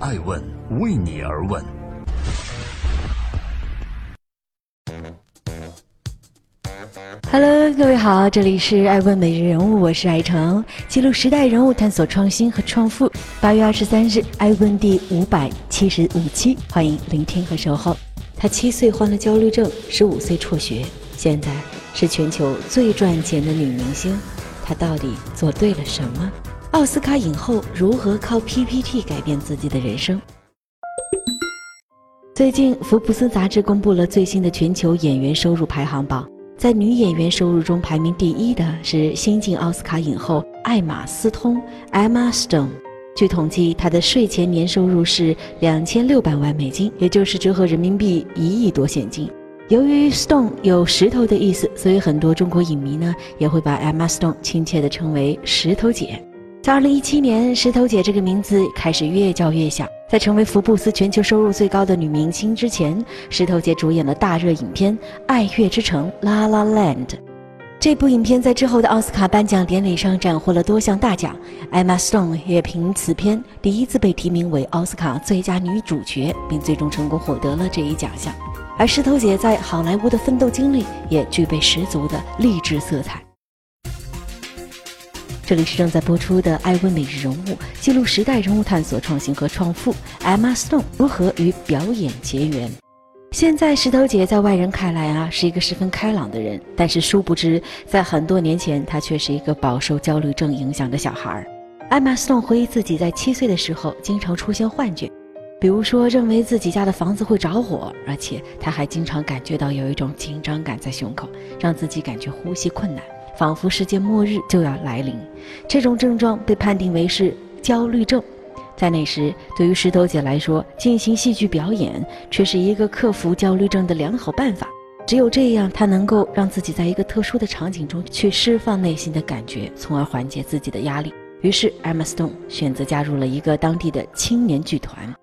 爱问为你而问。Hello，各位好，这里是爱问每日人物，我是爱成，记录时代人物，探索创新和创富。八月二十三日，爱问第五百七十五期，欢迎聆听和守候。他七岁患了焦虑症，十五岁辍学，现在是全球最赚钱的女明星。她到底做对了什么？奥斯卡影后如何靠 PPT 改变自己的人生？最近，福布斯杂志公布了最新的全球演员收入排行榜。在女演员收入中排名第一的是新晋奥斯卡影后艾玛斯通 （Emma Stone）。据统计，她的税前年收入是两千六百万美金，也就是折合人民币一亿多现金。由于 Stone 有石头的意思，所以很多中国影迷呢也会把 Emma Stone 亲切地称为“石头姐”。在二零一七年，“石头姐”这个名字开始越叫越响。在成为福布斯全球收入最高的女明星之前，石头姐主演了大热影片《爱乐之城》（La La Land）。这部影片在之后的奥斯卡颁奖典礼上斩获了多项大奖，Emma Stone 也凭此片第一次被提名为奥斯卡最佳女主角，并最终成功获得了这一奖项。而石头姐在好莱坞的奋斗经历也具备十足的励志色彩。这里是正在播出的《艾问每日人物》，记录时代人物，探索创新和创富。Emma Stone 如何与表演结缘？现在石头姐在外人看来啊是一个十分开朗的人，但是殊不知，在很多年前，她却是一个饱受焦虑症影响的小孩。艾玛·斯通回忆自己在七岁的时候，经常出现幻觉，比如说认为自己家的房子会着火，而且她还经常感觉到有一种紧张感在胸口，让自己感觉呼吸困难。仿佛世界末日就要来临，这种症状被判定为是焦虑症。在那时，对于石头姐来说，进行戏剧表演却是一个克服焦虑症的良好办法。只有这样，她能够让自己在一个特殊的场景中去释放内心的感觉，从而缓解自己的压力。于是，Emma Stone 选择加入了一个当地的青年剧团。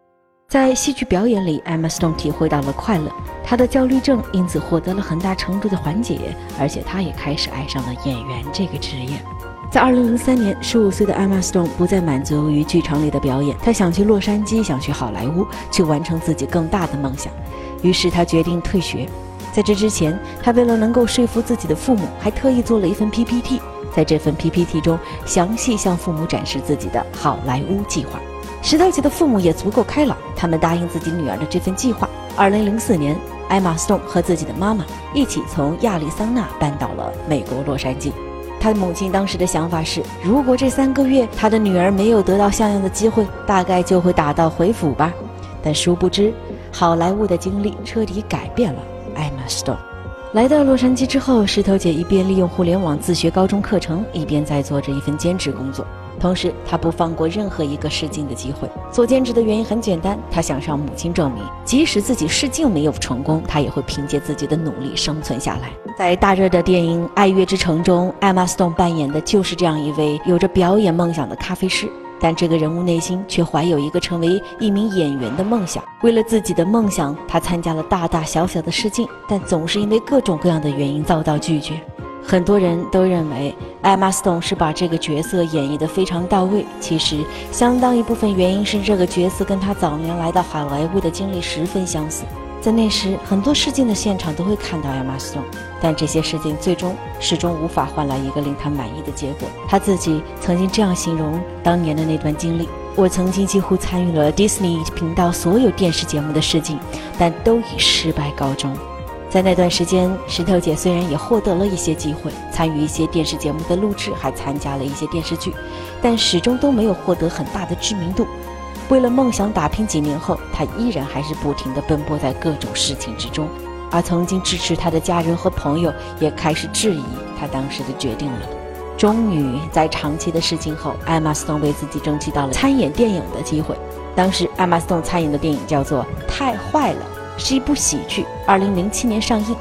在戏剧表演里，Emma Stone 体会到了快乐，她的焦虑症因此获得了很大程度的缓解，而且她也开始爱上了演员这个职业。在2003年，15岁的 Emma Stone 不再满足于剧场里的表演，她想去洛杉矶，想去好莱坞，去完成自己更大的梦想。于是她决定退学。在这之前，她为了能够说服自己的父母，还特意做了一份 PPT，在这份 PPT 中详细向父母展示自己的好莱坞计划。石头姐的父母也足够开朗，他们答应自己女儿的这份计划。二零零四年，艾玛斯顿和自己的妈妈一起从亚利桑那搬到了美国洛杉矶。他的母亲当时的想法是，如果这三个月他的女儿没有得到像样的机会，大概就会打道回府吧。但殊不知，好莱坞的经历彻底改变了艾玛斯顿。来到洛杉矶之后，石头姐一边利用互联网自学高中课程，一边在做着一份兼职工作。同时，他不放过任何一个试镜的机会。做兼职的原因很简单，他想向母亲证明，即使自己试镜没有成功，他也会凭借自己的努力生存下来。在大热的电影《爱乐之城》中，艾玛斯顿扮演的就是这样一位有着表演梦想的咖啡师，但这个人物内心却怀有一个成为一名演员的梦想。为了自己的梦想，他参加了大大小小的试镜，但总是因为各种各样的原因遭到拒绝。很多人都认为艾玛斯顿是把这个角色演绎得非常到位。其实，相当一部分原因是这个角色跟他早年来到好莱坞的经历十分相似。在那时，很多试镜的现场都会看到艾玛斯顿，但这些试镜最终始终无法换来一个令他满意的结果。他自己曾经这样形容当年的那段经历：“我曾经几乎参与了迪士尼频道所有电视节目的试镜，但都以失败告终。”在那段时间，石头姐虽然也获得了一些机会，参与一些电视节目的录制，还参加了一些电视剧，但始终都没有获得很大的知名度。为了梦想打拼，几年后，她依然还是不停地奔波在各种事情之中，而曾经支持她的家人和朋友也开始质疑她当时的决定了。终于在长期的事情后，艾玛斯通为自己争取到了参演电影的机会。当时，艾玛斯通参演的电影叫做《太坏了》。是一部喜剧，二零零七年上映。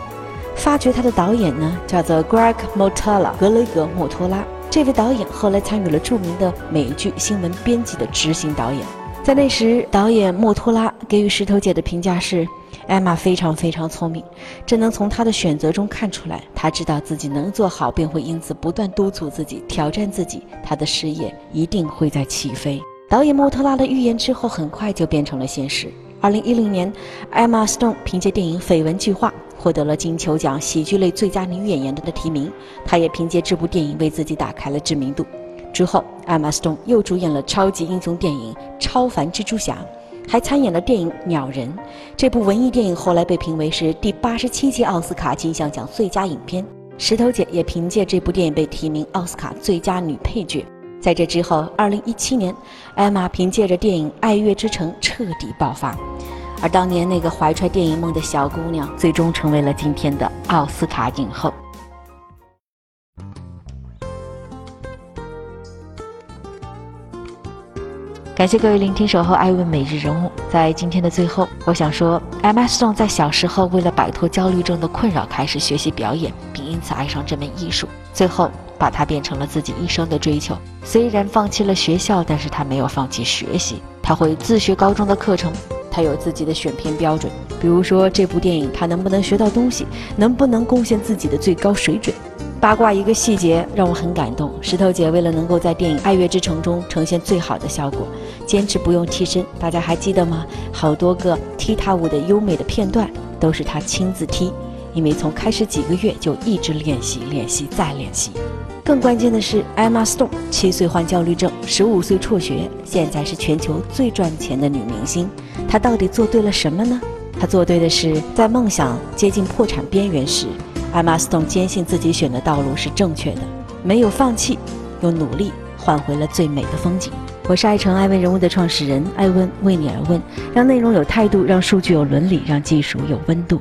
发掘他的导演呢，叫做 Greg Motola，格雷格·莫托拉。这位导演后来参与了著名的美剧《新闻编辑》的执行导演。在那时，导演莫托拉给予石头姐的评价是：艾玛非常非常聪明，这能从她的选择中看出来。她知道自己能做好，便会因此不断督促自己、挑战自己。她的事业一定会在起飞。导演莫托拉的预言之后，很快就变成了现实。二零一零年，艾玛·斯通凭借电影《绯闻计划》获得了金球奖喜剧类最佳女演员的提名。她也凭借这部电影为自己打开了知名度。之后，艾玛·斯通又主演了超级英雄电影《超凡蜘蛛侠》，还参演了电影《鸟人》。这部文艺电影后来被评为是第八十七届奥斯卡金像奖最佳影片。石头姐也凭借这部电影被提名奥斯卡最佳女配角。在这之后，二零一七年，艾玛凭借着电影《爱乐之城》彻底爆发，而当年那个怀揣电影梦的小姑娘，最终成为了今天的奥斯卡影后。感谢各位聆听《守候爱问每日人物》。在今天的最后，我想说，艾玛·斯通在小时候为了摆脱焦虑症的困扰，开始学习表演，并因此爱上这门艺术。最后。把它变成了自己一生的追求。虽然放弃了学校，但是他没有放弃学习。他会自学高中的课程，他有自己的选片标准。比如说这部电影，他能不能学到东西，能不能贡献自己的最高水准？八卦一个细节让我很感动。石头姐为了能够在电影《爱乐之城》中呈现最好的效果，坚持不用替身。大家还记得吗？好多个踢踏舞的优美的片段都是她亲自踢。因为从开始几个月就一直练习、练习再练习。更关键的是，艾玛·斯通七岁患焦虑症，十五岁辍学，现在是全球最赚钱的女明星。她到底做对了什么呢？她做对的是，在梦想接近破产边缘时，艾玛·斯通坚信自己选的道路是正确的，没有放弃，用努力换回了最美的风景。我是爱成爱问人物的创始人艾问，为你而问，让内容有态度，让数据有伦理，让技术有温度。